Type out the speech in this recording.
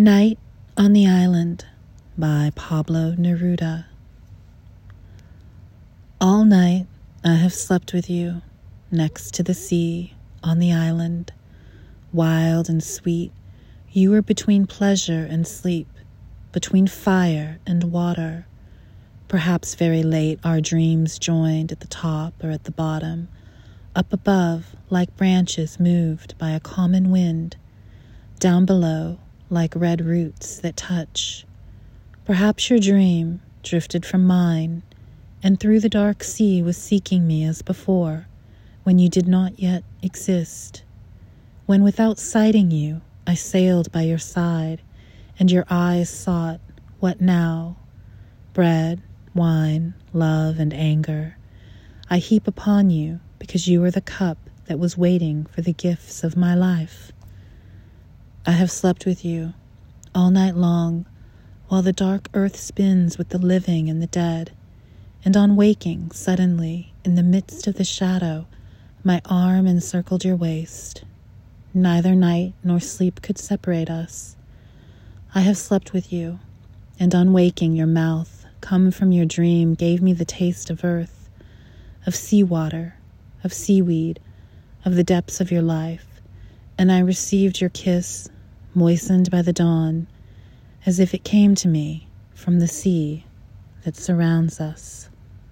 Night on the Island by Pablo Neruda. All night I have slept with you next to the sea on the island. Wild and sweet, you were between pleasure and sleep, between fire and water. Perhaps very late our dreams joined at the top or at the bottom, up above like branches moved by a common wind, down below like red roots that touch. Perhaps your dream drifted from mine, and through the dark sea was seeking me as before, when you did not yet exist. When without sighting you, I sailed by your side, and your eyes sought what now? Bread, wine, love, and anger. I heap upon you because you are the cup that was waiting for the gifts of my life. I have slept with you all night long while the dark earth spins with the living and the dead, and on waking, suddenly, in the midst of the shadow, my arm encircled your waist. Neither night nor sleep could separate us. I have slept with you, and on waking, your mouth, come from your dream, gave me the taste of earth, of sea water, of seaweed, of the depths of your life, and I received your kiss, moistened by the dawn, as if it came to me from the sea that surrounds us.